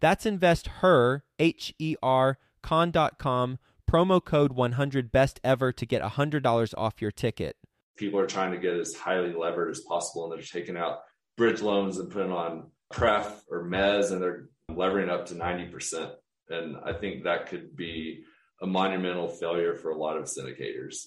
That's investher, H E R, con.com promo code 100 best ever to get $100 off your ticket. People are trying to get as highly levered as possible and they're taking out bridge loans and putting on pref or mez and they're levering up to 90%. And I think that could be a monumental failure for a lot of syndicators.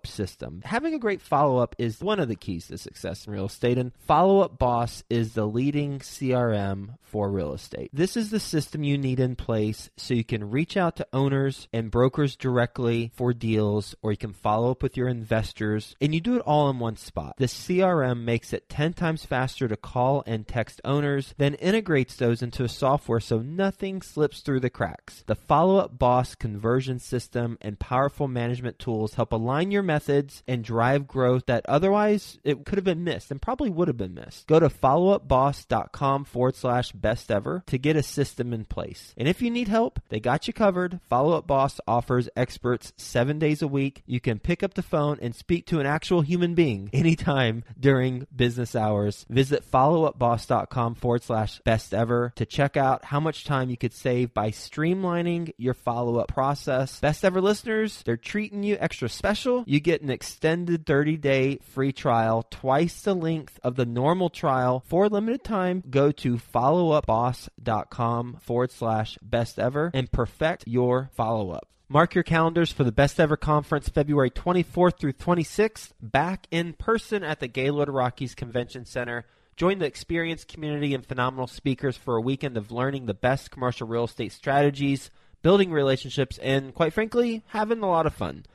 system. Having a great follow-up is one of the keys to success in real estate, and Follow Up Boss is the leading CRM for real estate. This is the system you need in place so you can reach out to owners and brokers directly for deals or you can follow up with your investors, and you do it all in one spot. The CRM makes it 10 times faster to call and text owners, then integrates those into a software so nothing slips through the cracks. The Follow Up Boss conversion system and powerful management tools help align your methods and drive growth that otherwise it could have been missed and probably would have been missed. Go to followupboss.com forward slash best ever to get a system in place. And if you need help, they got you covered. Follow Up Boss offers experts seven days a week you can pick up the phone and speak to an actual human being anytime during business hours. Visit followupboss.com forward slash best ever to check out how much time you could save by streamlining your follow up process. Best ever listeners, they're treating you extra special. You get an extended 30 day free trial, twice the length of the normal trial for limited time. Go to followupboss.com forward slash best ever and perfect your follow up. Mark your calendars for the Best Ever Conference, February 24th through 26th, back in person at the Gaylord Rockies Convention Center. Join the experienced community and phenomenal speakers for a weekend of learning the best commercial real estate strategies, building relationships, and quite frankly, having a lot of fun.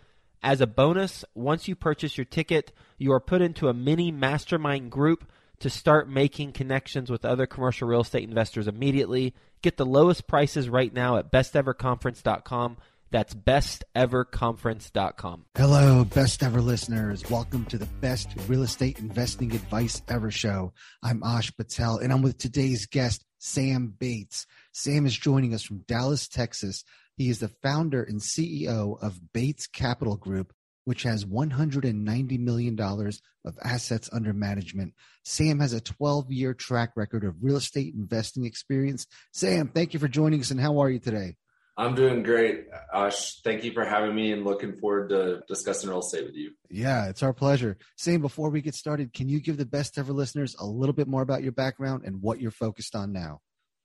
As a bonus, once you purchase your ticket, you are put into a mini mastermind group to start making connections with other commercial real estate investors immediately. Get the lowest prices right now at besteverconference.com that's besteverconference.com. Hello, best ever listeners. Welcome to the best real estate investing advice ever show. I'm Ash Patel and I'm with today's guest, Sam Bates. Sam is joining us from Dallas, Texas. He is the founder and CEO of Bates Capital Group, which has $190 million of assets under management. Sam has a 12 year track record of real estate investing experience. Sam, thank you for joining us and how are you today? I'm doing great, Ash. Thank you for having me and looking forward to discussing real estate with you. Yeah, it's our pleasure. Sam, before we get started, can you give the best ever listeners a little bit more about your background and what you're focused on now?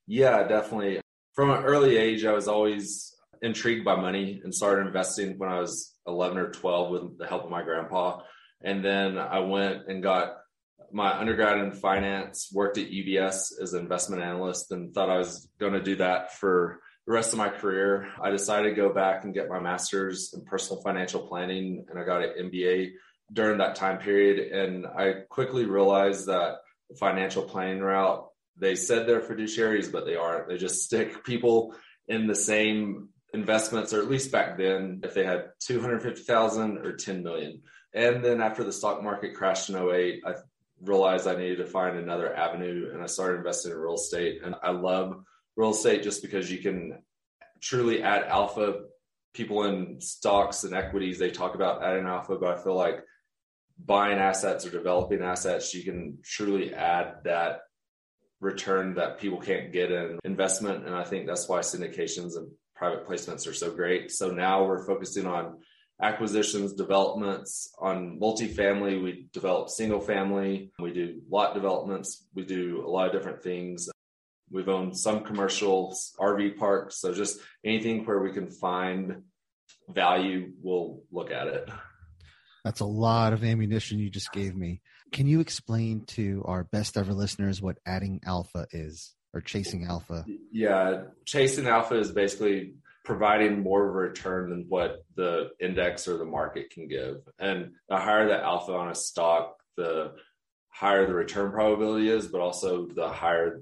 Yeah, definitely. From an early age, I was always intrigued by money and started investing when I was 11 or 12 with the help of my grandpa. And then I went and got my undergrad in finance, worked at UBS as an investment analyst, and thought I was going to do that for the rest of my career, I decided to go back and get my master's in personal financial planning, and I got an MBA during that time period. And I quickly realized that the financial planning route, they said they're fiduciaries, but they aren't. They just stick people in the same investments, or at least back then, if they had 250,000 or 10 million. And then after the stock market crashed in 08, I realized I needed to find another avenue and I started investing in real estate. And I love real estate just because you can truly add alpha. People in stocks and equities, they talk about adding alpha, but I feel like buying assets or developing assets, you can truly add that return that people can't get in investment. And I think that's why syndications and private placements are so great. So now we're focusing on acquisitions, developments on multifamily. We develop single family. We do lot developments. We do a lot of different things. We've owned some commercial RV parks. So just anything where we can find value, we'll look at it. That's a lot of ammunition you just gave me. Can you explain to our best ever listeners what adding alpha is or chasing alpha? Yeah, chasing alpha is basically providing more of a return than what the index or the market can give. And the higher the alpha on a stock, the higher the return probability is, but also the higher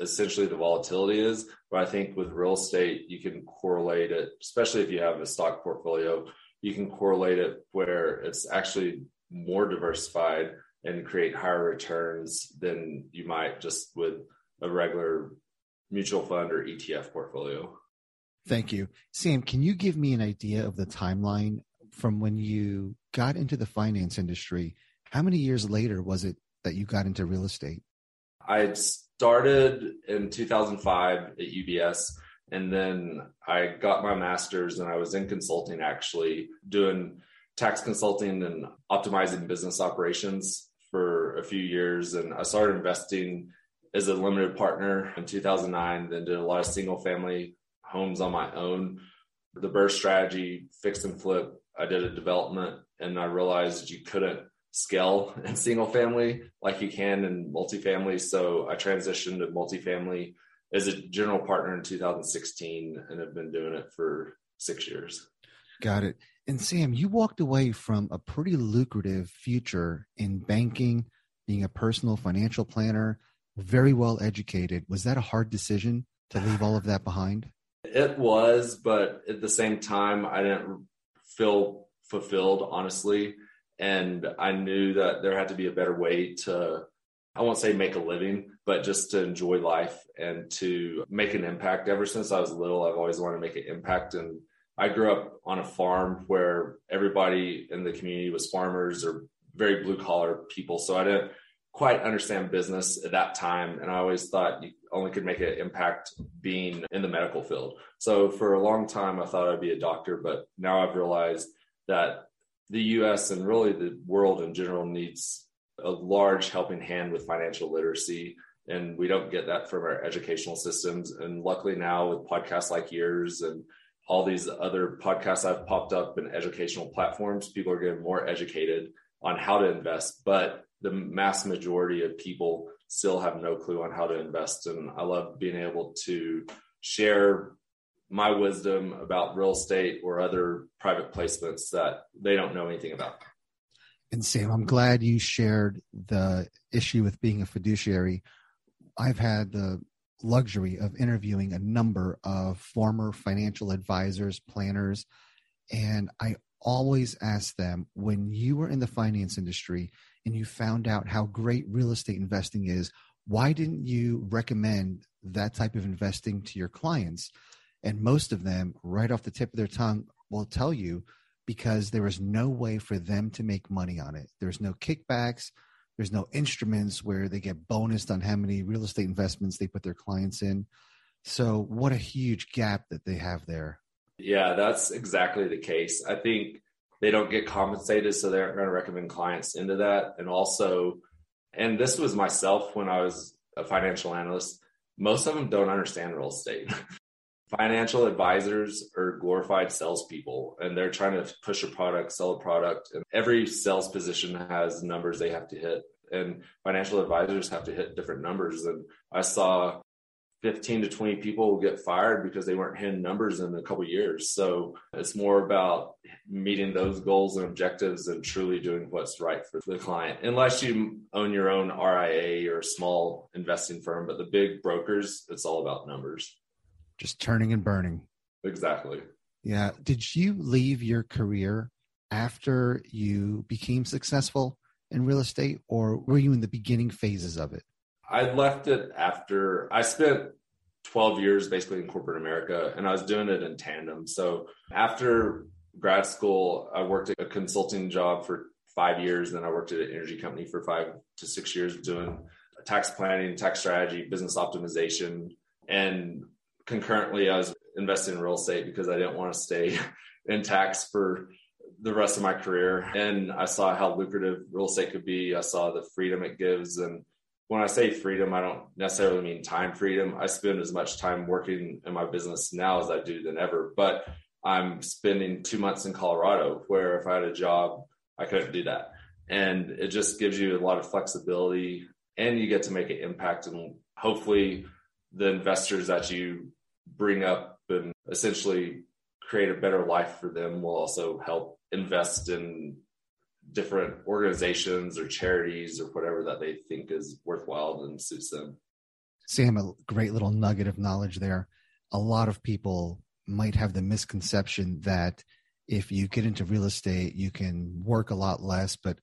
essentially the volatility is. But I think with real estate, you can correlate it, especially if you have a stock portfolio, you can correlate it where it's actually more diversified and create higher returns than you might just with a regular mutual fund or ETF portfolio. Thank you. Sam, can you give me an idea of the timeline from when you got into the finance industry? How many years later was it that you got into real estate? I started in 2005 at UBS and then I got my master's and I was in consulting actually doing tax consulting and optimizing business operations for a few years. And I started investing as a limited partner in 2009, then did a lot of single family homes on my own. The burst strategy, fix and flip, I did a development and I realized you couldn't scale in single family like you can in multifamily. So I transitioned to multifamily as a general partner in 2016 and have been doing it for six years. Got it. And Sam, you walked away from a pretty lucrative future in banking, being a personal financial planner, very well educated. Was that a hard decision to leave all of that behind? It was, but at the same time, I didn't feel fulfilled, honestly. And I knew that there had to be a better way to, I won't say make a living, but just to enjoy life and to make an impact. Ever since I was little, I've always wanted to make an impact. And I grew up on a farm where everybody in the community was farmers or very blue collar people. So I didn't quite understand business at that time. And I always thought you only could make an impact being in the medical field. So for a long time, I thought I'd be a doctor, but now I've realized that the US and really the world in general needs a large helping hand with financial literacy. And we don't get that from our educational systems. And luckily now with podcasts like yours and all these other podcasts I've popped up in educational platforms, people are getting more educated on how to invest. But the mass majority of people still have no clue on how to invest. And I love being able to share my wisdom about real estate or other private placements that they don't know anything about. And Sam, I'm glad you shared the issue with being a fiduciary. I've had the luxury of interviewing a number of former financial advisors, planners, and I always ask them when you were in the finance industry and you found out how great real estate investing is, why didn't you recommend that type of investing to your clients? And most of them, right off the tip of their tongue, will tell you because there is no way for them to make money on it. There's no kickbacks. There's no instruments where they get bonused on how many real estate investments they put their clients in. So, what a huge gap that they have there. Yeah, that's exactly the case. I think they don't get compensated, so they aren't going to recommend clients into that. And also, and this was myself when I was a financial analyst, most of them don't understand real estate. financial advisors are glorified salespeople and they're trying to push a product, sell a product. And every sales position has numbers they have to hit. And financial advisors have to hit different numbers. And I saw 15 to 20 people will get fired because they weren't hitting numbers in a couple years. So it's more about meeting those goals and objectives and truly doing what's right for the client. Unless you own your own RIA or small investing firm, but the big brokers, it's all about numbers just turning and burning. Exactly. Yeah. Did you leave your career after you became successful in real estate, or were you in the beginning phases of it? I left it after I spent 12 years basically in corporate America and I was doing it in tandem. So after grad school, I worked at a consulting job for five years. Then I worked at an energy company for five to six years doing tax planning, tax strategy, business optimization. And concurrently, I was investing in real estate because I didn't want to stay in tax for the rest of my career. And I saw how lucrative real estate could be. I saw the freedom it gives. And when I say freedom, I don't necessarily mean time freedom. I spend as much time working in my business now as I do than ever. But I'm spending two months in Colorado, where if I had a job, I couldn't do that. And it just gives you a lot of flexibility and you get to make an impact. And hopefully, the investors that you bring up and essentially create a better life for them will also help invest in different organizations or charities or whatever that they think is worthwhile and suits them. Sam, a great little nugget of knowledge there. A lot of people might have the misconception that if you get into real estate, you can work a lot less, but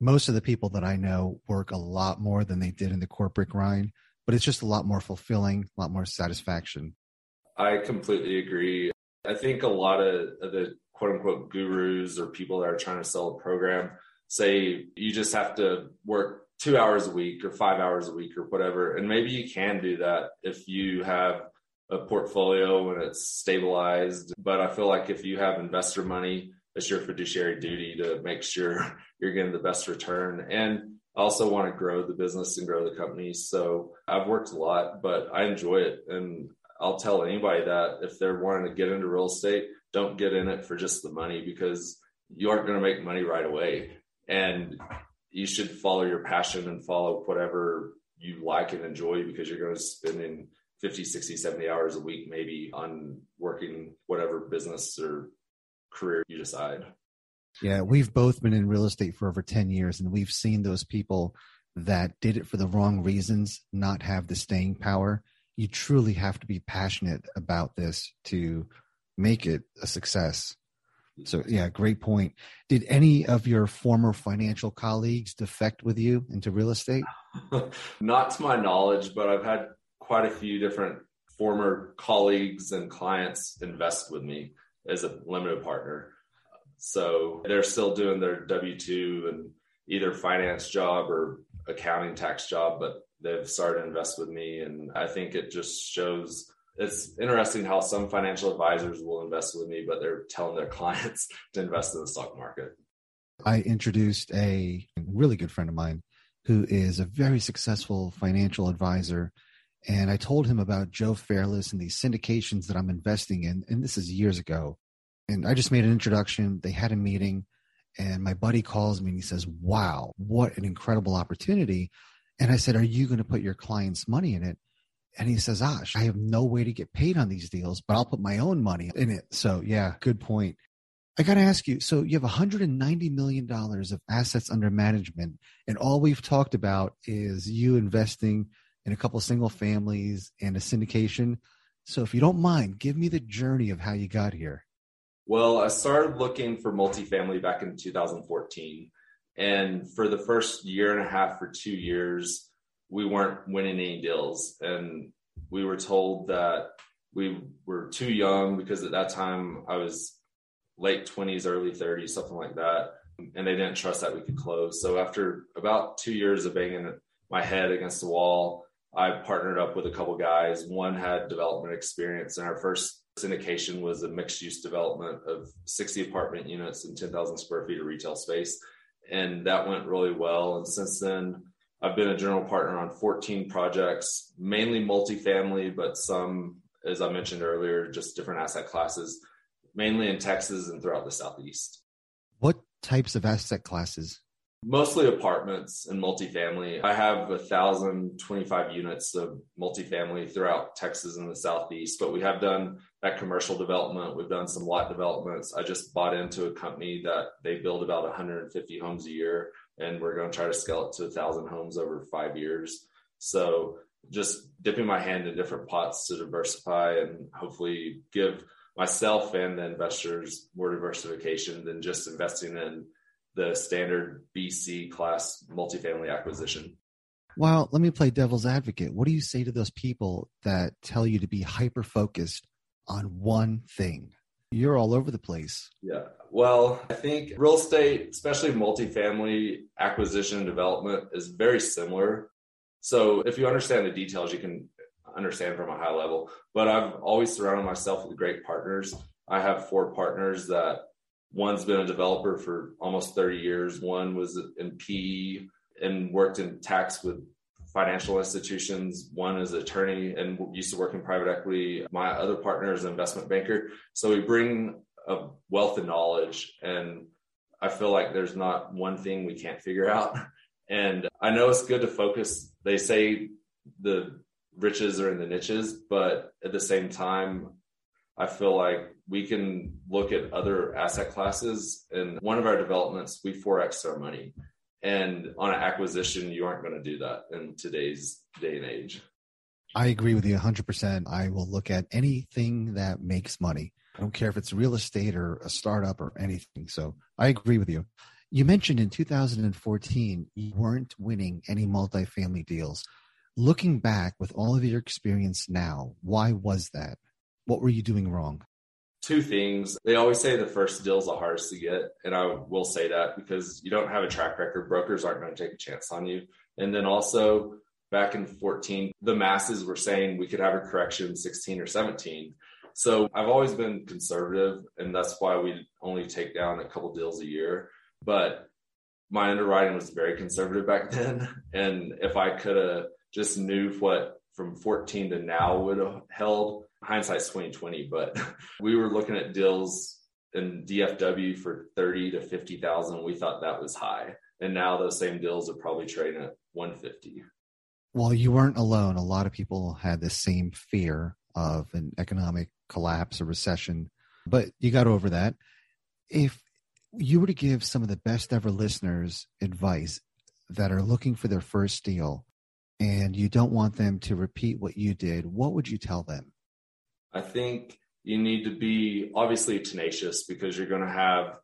most of the people that I know work a lot more than they did in the corporate grind, but it's just a lot more fulfilling, a lot more satisfaction. I completely agree. I think a lot of, of the quote unquote gurus or people that are trying to sell a program say you just have to work two hours a week or five hours a week or whatever. And maybe you can do that if you have a portfolio and it's stabilized. But I feel like if you have investor money, it's your fiduciary duty to make sure you're getting the best return. And I also want to grow the business and grow the company. So I've worked a lot, but I enjoy it. And I'll tell anybody that if they're wanting to get into real estate, don't get in it for just the money because you aren't going to make money right away. And you should follow your passion and follow whatever you like and enjoy because you're going to spend in 50, 60, 70 hours a week maybe on working whatever business or career you decide. Yeah, we've both been in real estate for over 10 years and we've seen those people that did it for the wrong reasons not have the staying power. You truly have to be passionate about this to make it a success. So, yeah, great point. Did any of your former financial colleagues defect with you into real estate? Not to my knowledge, but I've had quite a few different former colleagues and clients invest with me as a limited partner. So they're still doing their W 2 and either finance job or accounting tax job, but they've started to invest with me. And I think it just shows it's interesting how some financial advisors will invest with me, but they're telling their clients to invest in the stock market. I introduced a really good friend of mine who is a very successful financial advisor. And I told him about Joe Fairless and these syndications that I'm investing in. And this is years ago. And I just made an introduction. They had a meeting. And my buddy calls me and he says, Wow, what an incredible opportunity. And I said, Are you going to put your client's money in it? And he says, Ash, I have no way to get paid on these deals, but I'll put my own money in it. So, yeah, good point. I got to ask you so you have $190 million of assets under management, and all we've talked about is you investing in a couple single families and a syndication. So, if you don't mind, give me the journey of how you got here. Well, I started looking for multifamily back in 2014. And for the first year and a half or two years, we weren't winning any deals. And we were told that we were too young because at that time I was late 20s, early 30s, something like that. And they didn't trust that we could close. So after about two years of banging my head against the wall, I partnered up with a couple guys. One had development experience, and our first syndication was a mixed use development of 60 apartment units and 10,000 square feet of retail space. And that went really well. And since then, I've been a general partner on 14 projects, mainly multifamily, but some, as I mentioned earlier, just different asset classes, mainly in Texas and throughout the Southeast. What types of asset classes? Mostly apartments and multifamily. I have a thousand twenty-five units of multifamily throughout Texas and the Southeast, but we have done that commercial development. We've done some lot developments. I just bought into a company that they build about 150 homes a year and we're going to try to scale it to a thousand homes over five years. So just dipping my hand in different pots to diversify and hopefully give myself and the investors more diversification than just investing in the standard BC class multifamily acquisition. Well, let me play devil's advocate. What do you say to those people that tell you to be hyper focused on one thing? You're all over the place. Yeah. Well, I think real estate, especially multifamily acquisition and development, is very similar. So if you understand the details, you can understand from a high level. But I've always surrounded myself with great partners. I have four partners that one's been a developer for almost 30 years, one was in PE and worked in tax with financial institutions. One is an attorney and used to work in private equity. My other partner is an investment banker. So we bring a wealth of knowledge and I feel like there's not one thing we can't figure out. And I know it's good to focus. They say the riches are in the niches, but at the same time, I feel like we can look at other asset classes. And one of our developments, we forex our money. And on an acquisition, you aren't going to do that in today's day and age. I agree with you 100%. I will look at anything that makes money. I don't care if it's real estate or a startup or anything. So I agree with you. You mentioned in 2014, you weren't winning any multifamily deals. Looking back with all of your experience now, why was that? What were you doing wrong? Two things. They always say the first deal is the hardest to get. And I will say that because you don't have a track record. Brokers aren't going to take a chance on you. And then also, back in 14, the masses were saying we could have a correction 16 or 17. So I've always been conservative, and that's why we only take down a couple deals a year. But my underwriting was very conservative back then. And if I could have just knew what from 14 to now would have held, hindsight's 2020. But we were looking at deals in DFW for 30 to 50,000. We thought that was high. And now those same deals are probably trading at 150. Well, you weren't alone. A lot of people had the same fear of an economic collapse or recession, but you got over that. If you were to give some of the best ever listeners advice that are looking for their first deal and you don't want them to repeat what you did, what would you tell them? I think you need to be obviously tenacious because you're going to have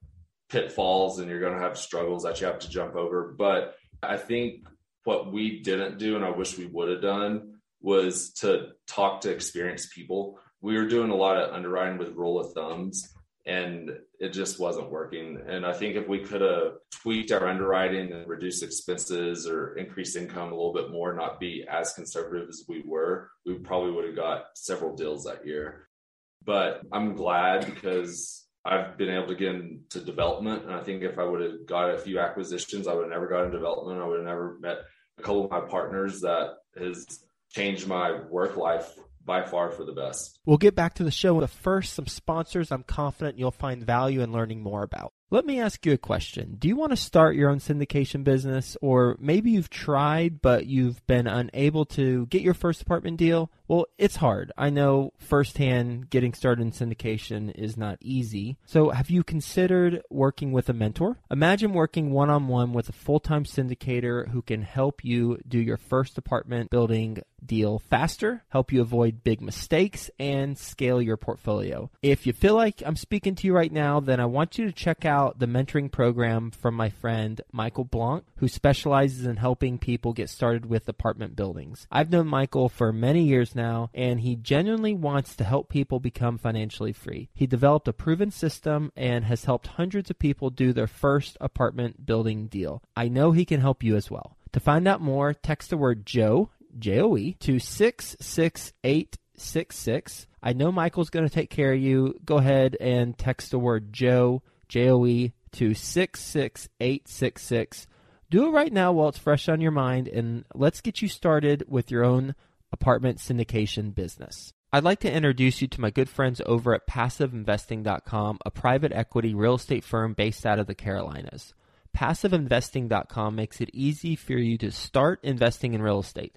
pitfalls and you're going to have struggles that you have to jump over. But I think what we didn't do, and I wish we would have done, was to talk to experienced people. We were doing a lot of underwriting with rule of thumbs and it just wasn't working. And I think if we could have tweaked our underwriting and reduced expenses or increased income a little bit more, not be as conservative as we were, we probably would have got several deals that year. But I'm glad because I've been able to get into development. And I think if I would have got a few acquisitions, I would have never got into development. I would have never met a couple of my partners that has changed my work life by far for the best. We'll get back to the show, but first, some sponsors I'm confident you'll find value in learning more about. Let me ask you a question. Do you want to start your own syndication business, or maybe you've tried but you've been unable to get your first apartment deal? Well, it's hard. I know firsthand getting started in syndication is not easy. So, have you considered working with a mentor? Imagine working one on one with a full time syndicator who can help you do your first apartment building deal faster, help you avoid big mistakes, and scale your portfolio. If you feel like I'm speaking to you right now, then I want you to check out the mentoring program from my friend Michael Blank, who specializes in helping people get started with apartment buildings. I've known Michael for many years now, and he genuinely wants to help people become financially free. He developed a proven system and has helped hundreds of people do their first apartment building deal. I know he can help you as well. To find out more, text the word Joe, J O E, to 66866. I know Michael's going to take care of you. Go ahead and text the word Joe, J O E, to 66866. Do it right now while it's fresh on your mind, and let's get you started with your own apartment syndication business. I'd like to introduce you to my good friends over at PassiveInvesting.com, a private equity real estate firm based out of the Carolinas. PassiveInvesting.com makes it easy for you to start investing in real estate.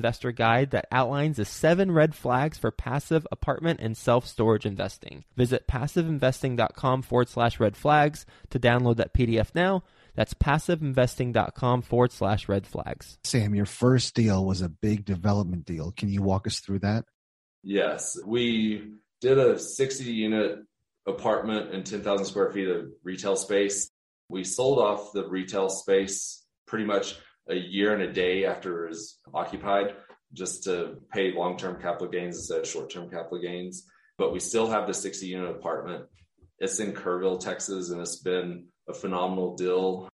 investor guide that outlines the seven red flags for passive apartment and self storage investing. Visit passiveinvesting.com forward slash red flags to download that PDF now. That's passiveinvesting.com forward slash red flags. Sam, your first deal was a big development deal. Can you walk us through that? Yes. We did a 60 unit apartment and 10,000 square feet of retail space. We sold off the retail space pretty much a year and a day after it was occupied just to pay long term capital gains instead of short term capital gains. But we still have the 60 unit apartment. It's in Kerrville, Texas, and it's been a phenomenal deal.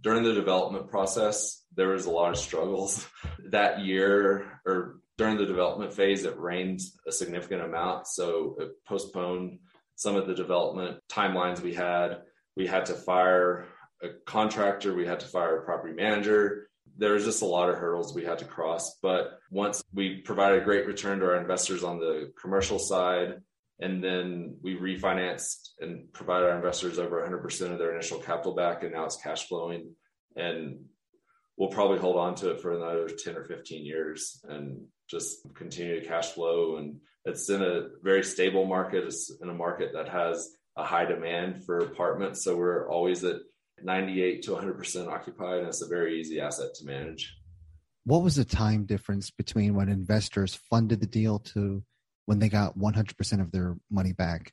During the development process, there was a lot of struggles. that year or during the development phase, it rained a significant amount. So it postponed some of the development timelines we had. We had to fire a contractor, we had to fire a property manager. There was just a lot of hurdles we had to cross. But once we provided a great return to our investors on the commercial side, and then we refinanced and provided our investors over 100% of their initial capital back, and now it's cash flowing. And we'll probably hold on to it for another 10 or 15 years and just continue to cash flow. And it's in a very stable market. It's in a market that has a high demand for apartments. So we're always at 98 to 100% occupied, and it's a very easy asset to manage. What was the time difference between when investors funded the deal to when they got 100% of their money back?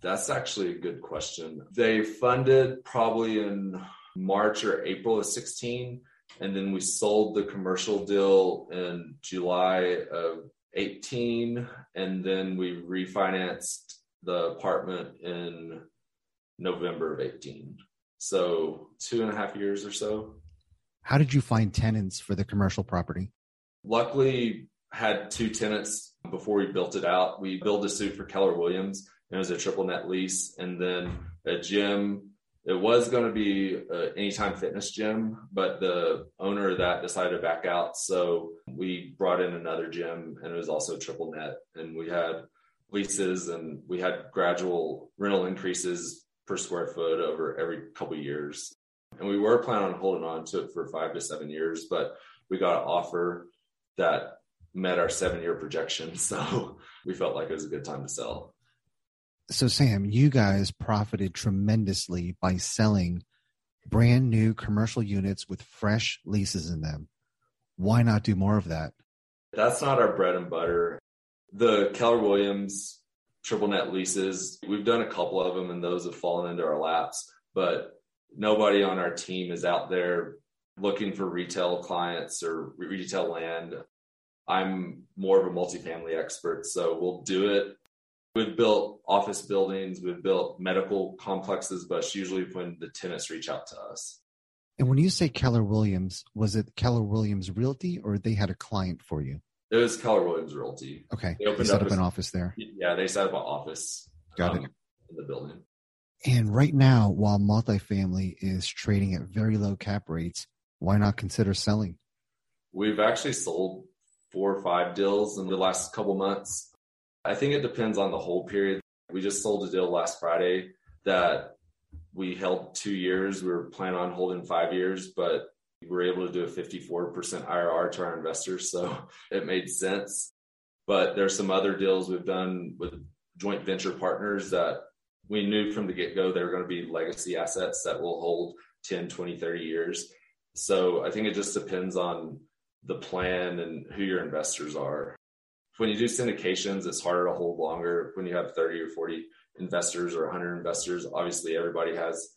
That's actually a good question. They funded probably in March or April of 16, and then we sold the commercial deal in July of 18, and then we refinanced the apartment in November of 18. So two and a half years or so. How did you find tenants for the commercial property? Luckily, had two tenants before we built it out. We built a suit for Keller Williams. And it was a triple net lease, and then a gym. It was going to be an anytime fitness gym, but the owner of that decided to back out. So we brought in another gym, and it was also triple net. And we had leases, and we had gradual rental increases per square foot over every couple years. And we were planning on holding on to it for five to seven years, but we got an offer that met our seven year projection. So we felt like it was a good time to sell. So, Sam, you guys profited tremendously by selling brand new commercial units with fresh leases in them. Why not do more of that? That's not our bread and butter. The Keller Williams triple net leases, we've done a couple of them and those have fallen into our laps, but nobody on our team is out there looking for retail clients or retail land. I'm more of a multifamily expert, so we'll do it. We've built office buildings, we've built medical complexes, but it's usually when the tenants reach out to us. And when you say Keller Williams, was it Keller Williams Realty or they had a client for you? It was Keller Williams Realty. Okay. They opened they set up, up an office there. Yeah, they set up an office. Got um, it. In the building. And right now, while multifamily is trading at very low cap rates, why not consider selling? We've actually sold four or five deals in the last couple months. I think it depends on the hold period. We just sold a deal last Friday that we held two years. We were planning on holding five years, but we were able to do a 54% IRR to our investors. So it made sense. But there's some other deals we've done with joint venture partners that we knew from the get go they were going to be legacy assets that will hold 10, 20, 30 years. So I think it just depends on the plan and who your investors are. When you do syndications, it's harder to hold longer. When you have 30 or 40 investors or 100 investors, obviously everybody has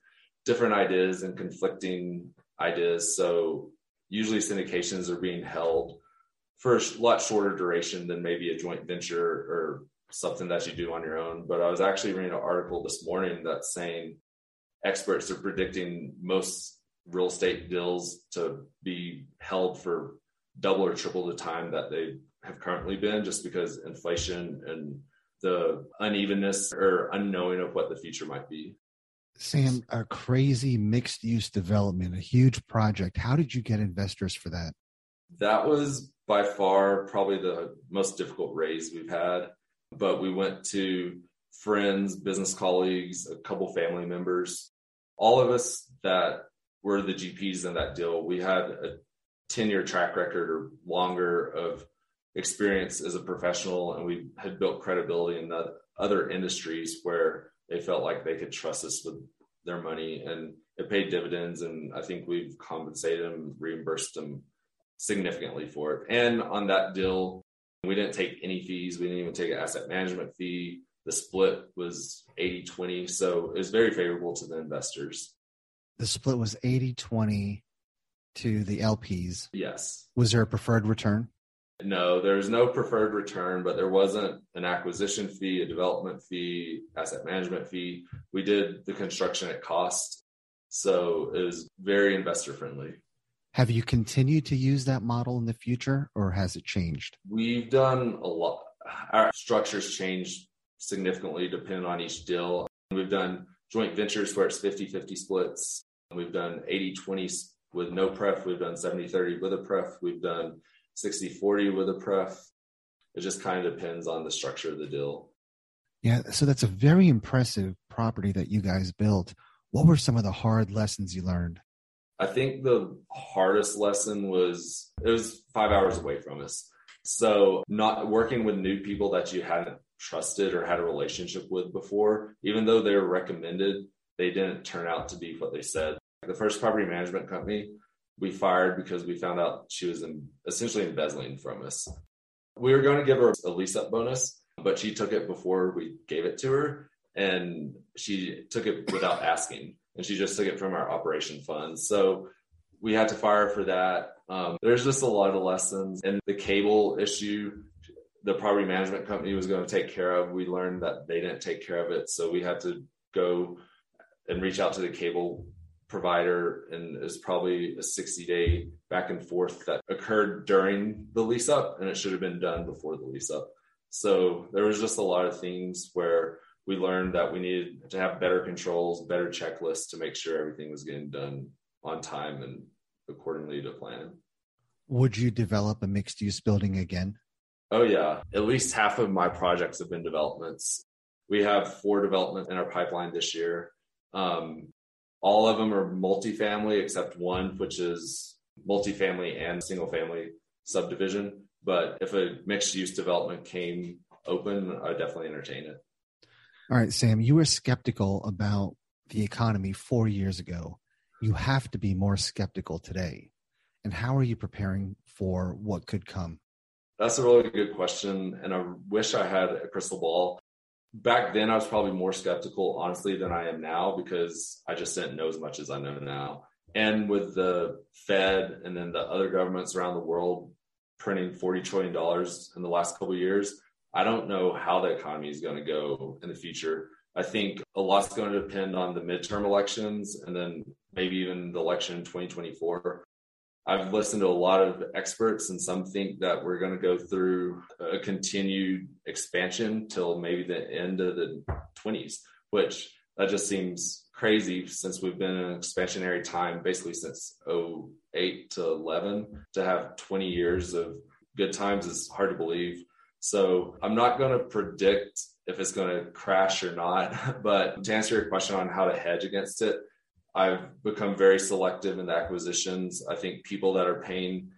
different ideas and conflicting ideas. So usually syndications are being held for a lot shorter duration than maybe a joint venture or something that you do on your own. But I was actually reading an article this morning that's saying experts are predicting most real estate deals to be held for double or triple the time that they have currently been just because inflation and the unevenness or unknowing of what the future might be. Sam, a crazy mixed use development, a huge project. How did you get investors for that? That was by far probably the most difficult raise we've had. But we went to friends, business colleagues, a couple family members, all of us that were the GPs in that deal. We had a 10 year track record or longer of experience as a professional, and we had built credibility in the other industries where they felt like they could trust us with their money and it paid dividends. And I think we've compensated them, reimbursed them significantly for it. And on that deal, we didn't take any fees. We didn't even take an asset management fee. The split was 80 20. So it was very favorable to the investors. The split was 80 20 to the LPs. Yes. Was there a preferred return? No, there's no preferred return, but there wasn't an acquisition fee, a development fee, asset management fee. We did the construction at cost. So it was very investor friendly. Have you continued to use that model in the future or has it changed? We've done a lot. Our structures change significantly depending on each deal. We've done joint ventures where it's 50 50 splits. We've done 80 20 with no pref. We've done 70 30 with a pref. We've done 60 40 with a pref. It just kind of depends on the structure of the deal. Yeah, so that's a very impressive property that you guys built. What were some of the hard lessons you learned? I think the hardest lesson was it was five hours away from us. So, not working with new people that you hadn't trusted or had a relationship with before, even though they were recommended, they didn't turn out to be what they said. The first property management company, we fired because we found out she was in, essentially embezzling from us. We were going to give her a lease up bonus, but she took it before we gave it to her and she took it without asking and she just took it from our operation funds. So we had to fire for that. Um, there's just a lot of lessons and the cable issue the property management company was going to take care of. We learned that they didn't take care of it. So we had to go and reach out to the cable provider and is probably a 60 day back and forth that occurred during the lease up and it should have been done before the lease up so there was just a lot of things where we learned that we needed to have better controls better checklists to make sure everything was getting done on time and accordingly to plan. Would you develop a mixed use building again? Oh yeah. At least half of my projects have been developments. We have four development in our pipeline this year. Um, all of them are multifamily except one, which is multifamily and single family subdivision. But if a mixed use development came open, I would definitely entertain it. All right, Sam, you were skeptical about the economy four years ago. You have to be more skeptical today. And how are you preparing for what could come? That's a really good question. And I wish I had a crystal ball back then I was probably more skeptical, honestly, than I am now because I just didn't know as much as I know now. And with the Fed and then the other governments around the world printing $40 trillion in the last couple years, I don't know how the economy is going to go in the future. I think a lot's going to depend on the midterm elections and then maybe even the election in 2024. I've listened to a lot of experts, and some think that we're going to go through a continued expansion till maybe the end of the 20s, which that just seems crazy since we've been in an expansionary time basically since 08 to 11. To have 20 years of good times is hard to believe. So I'm not going to predict if it's going to crash or not. But to answer your question on how to hedge against it, I've become very selective in the acquisitions. I think people that are paying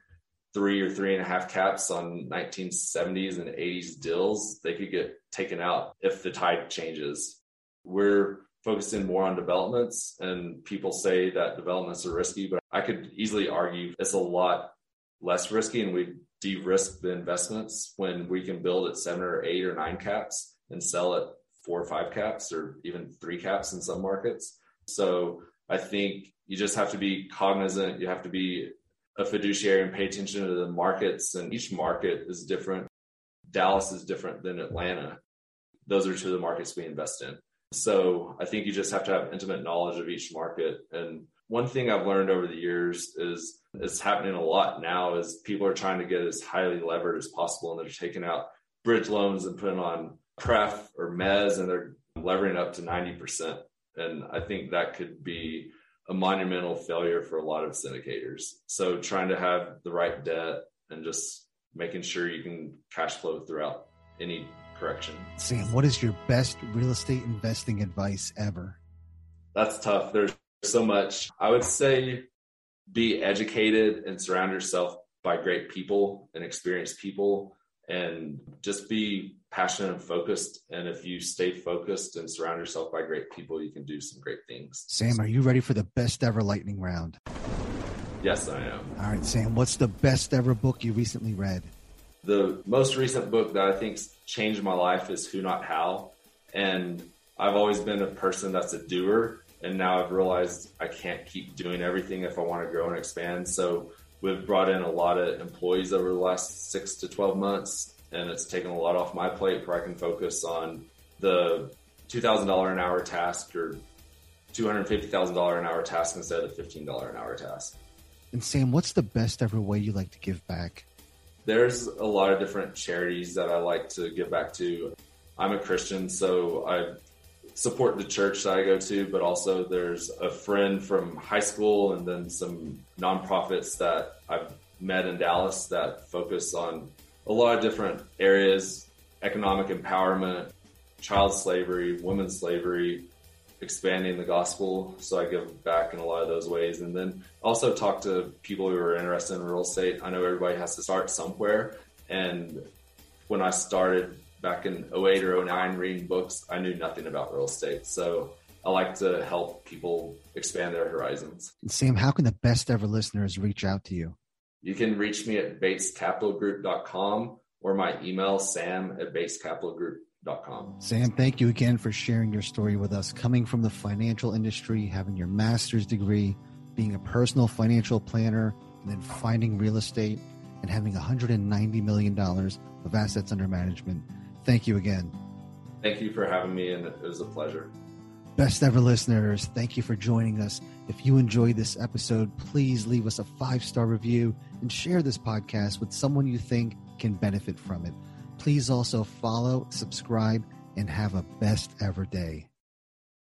three or three and a half caps on 1970s and 80s deals, they could get taken out if the tide changes. We're focusing more on developments, and people say that developments are risky, but I could easily argue it's a lot less risky and we de-risk the investments when we can build at seven or eight or nine caps and sell at four or five caps or even three caps in some markets. So I think you just have to be cognizant. You have to be a fiduciary and pay attention to the markets. And each market is different. Dallas is different than Atlanta. Those are two of the markets we invest in. So I think you just have to have intimate knowledge of each market. And one thing I've learned over the years is it's happening a lot now is people are trying to get as highly levered as possible and they're taking out bridge loans and putting on pref or mez and they're levering up to 90%. And I think that could be a monumental failure for a lot of syndicators. So trying to have the right debt and just making sure you can cash flow throughout any correction. Sam, what is your best real estate investing advice ever? That's tough. There's so much. I would say be educated and surround yourself by great people and experienced people and just be passionate and focused. And if you stay focused and surround yourself by great people, you can do some great things. Sam, are you ready for the best ever lightning round? Yes, I am. All right, Sam, what's the best ever book you recently read? The most recent book that I think changed my life is Who Not How. And I've always been a person that's a doer. And now I've realized I can't keep doing everything if I want to grow and expand. So we've brought in a lot of employees over the last six to 12 months. And it's taken a lot off my plate where I can focus on the $2,000 an hour task or $250,000 an hour task instead of $15 an hour task. And Sam, what's the best ever way you like to give back? There's a lot of different charities that I like to give back to. I'm a Christian, so I support the church that I go to, but also there's a friend from high school and then some nonprofits that I've met in Dallas that focus on a lot of different areas economic empowerment, child slavery, women's slavery, expanding the gospel. So I give back in a lot of those ways. And then also talk to people who are interested in real estate. I know everybody has to start somewhere. And when I started back in 08 or 09 reading books, I knew nothing about real estate. So I like to help people expand their horizons. Sam, how can the best ever listeners reach out to you? You can reach me at batescapitalgroup.com or my email, sam at batescapitalgroup.com Sam, thank you again for sharing your story with us. Coming from the financial industry, having your master's degree, being a personal financial planner, and then finding real estate and having $190 million of assets under management. Thank you again. Thank you for having me, and it was a pleasure. Best ever listeners, thank you for joining us. If you enjoyed this episode, please leave us a five star review and share this podcast with someone you think can benefit from it. Please also follow, subscribe, and have a best ever day.